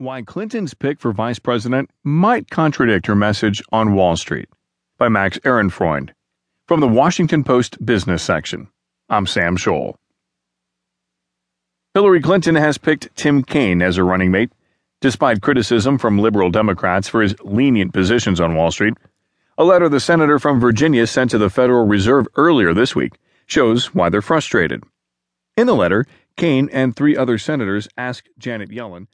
Why Clinton's pick for vice president might contradict her message on Wall Street by Max Ehrenfreund from the Washington Post business section. I'm Sam Scholl. Hillary Clinton has picked Tim Kaine as her running mate, despite criticism from liberal Democrats for his lenient positions on Wall Street. A letter the senator from Virginia sent to the Federal Reserve earlier this week shows why they're frustrated. In the letter, Kaine and three other senators ask Janet Yellen